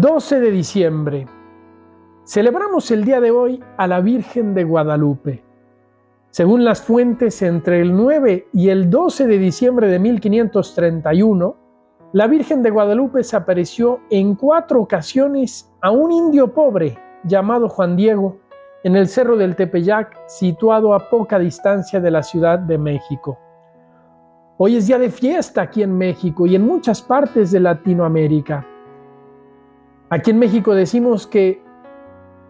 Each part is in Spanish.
12 de diciembre. Celebramos el día de hoy a la Virgen de Guadalupe. Según las fuentes, entre el 9 y el 12 de diciembre de 1531, la Virgen de Guadalupe se apareció en cuatro ocasiones a un indio pobre llamado Juan Diego en el cerro del Tepeyac, situado a poca distancia de la Ciudad de México. Hoy es día de fiesta aquí en México y en muchas partes de Latinoamérica. Aquí en México decimos que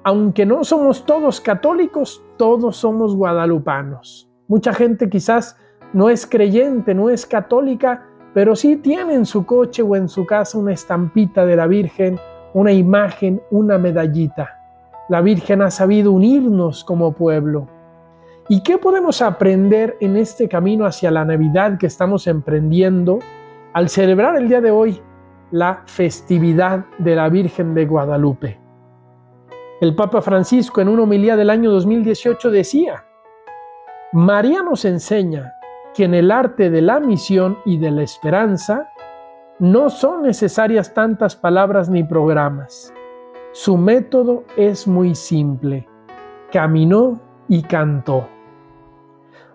aunque no somos todos católicos, todos somos guadalupanos. Mucha gente quizás no es creyente, no es católica, pero sí tiene en su coche o en su casa una estampita de la Virgen, una imagen, una medallita. La Virgen ha sabido unirnos como pueblo. ¿Y qué podemos aprender en este camino hacia la Navidad que estamos emprendiendo al celebrar el día de hoy la festividad de la Virgen de Guadalupe. El Papa Francisco en una homilía del año 2018 decía, María nos enseña que en el arte de la misión y de la esperanza no son necesarias tantas palabras ni programas. Su método es muy simple. Caminó y cantó.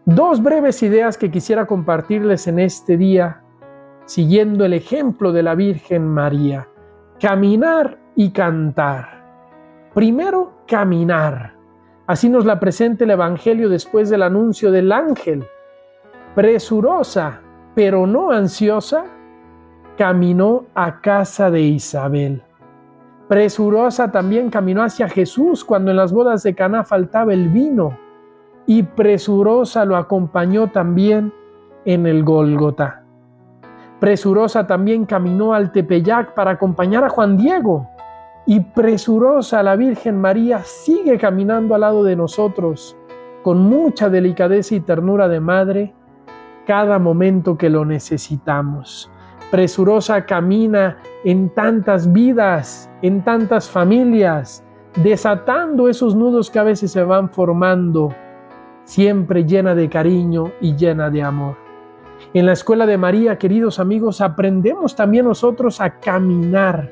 Dos breves ideas que quisiera compartirles en este día siguiendo el ejemplo de la Virgen María. Caminar y cantar. Primero, caminar. Así nos la presenta el Evangelio después del anuncio del ángel. Presurosa, pero no ansiosa, caminó a casa de Isabel. Presurosa también caminó hacia Jesús cuando en las bodas de Caná faltaba el vino y presurosa lo acompañó también en el Gólgota. Presurosa también caminó al Tepeyac para acompañar a Juan Diego. Y presurosa la Virgen María sigue caminando al lado de nosotros con mucha delicadeza y ternura de madre cada momento que lo necesitamos. Presurosa camina en tantas vidas, en tantas familias, desatando esos nudos que a veces se van formando, siempre llena de cariño y llena de amor. En la escuela de María, queridos amigos, aprendemos también nosotros a caminar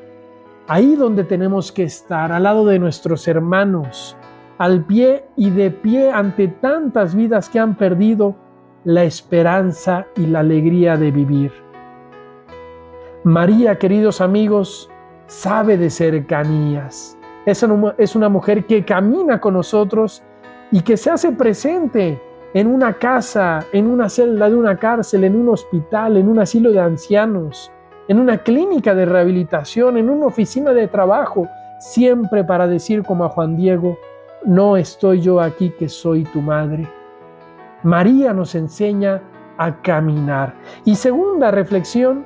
ahí donde tenemos que estar, al lado de nuestros hermanos, al pie y de pie ante tantas vidas que han perdido la esperanza y la alegría de vivir. María, queridos amigos, sabe de cercanías. Es una, mujer que camina con nosotros y que se hace presente en una casa, en una celda de una cárcel, en un hospital, en un asilo de ancianos, en una clínica de rehabilitación, en una oficina de trabajo, siempre para decir como a Juan Diego, no estoy yo aquí que soy tu madre. María nos enseña a caminar. Y segunda reflexión,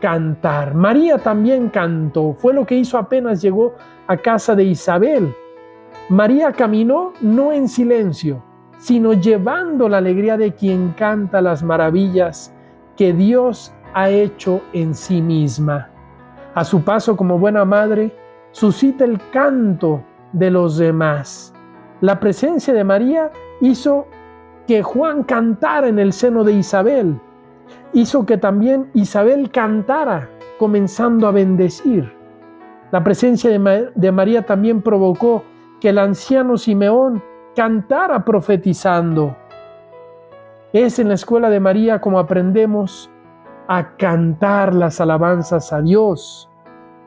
cantar. María también cantó, fue lo que hizo apenas llegó a casa de Isabel. María caminó no en silencio, sino llevando la alegría de quien canta las maravillas que Dios ha hecho en sí misma. A su paso como buena madre, suscita el canto de los demás. La presencia de María hizo que Juan cantara en el seno de Isabel, hizo que también Isabel cantara, comenzando a bendecir. La presencia de, María también provocó que el anciano Simeón cantara profetizando. Es en la escuela de María como aprendemos a cantar las alabanzas a Dios.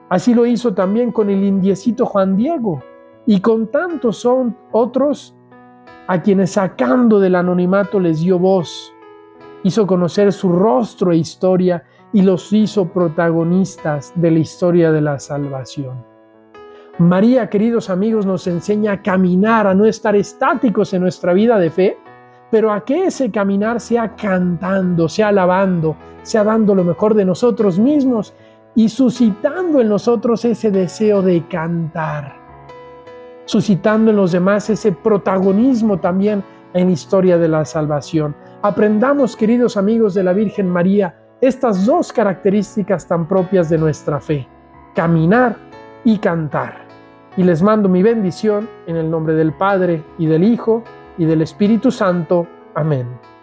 Así lo hizo también con el indiecito Juan Diego y con tantos otros a quienes sacando del anonimato les dio voz, hizo conocer su rostro e historia y los hizo protagonistas de la historia de la salvación. María, queridos amigos, nos enseña a caminar, a no estar estáticos en nuestra vida de fe, pero a que ese caminar sea cantando, sea alabando, sea dando lo mejor de nosotros mismos y suscitando en nosotros ese deseo de cantar, suscitando en los demás ese protagonismo también en la historia de la salvación. Aprendamos, queridos amigos de la Virgen María, estas dos características tan propias de nuestra fe, caminar y cantar y les mando mi bendición en el nombre del Padre y del Hijo y del Espíritu Santo. Amén.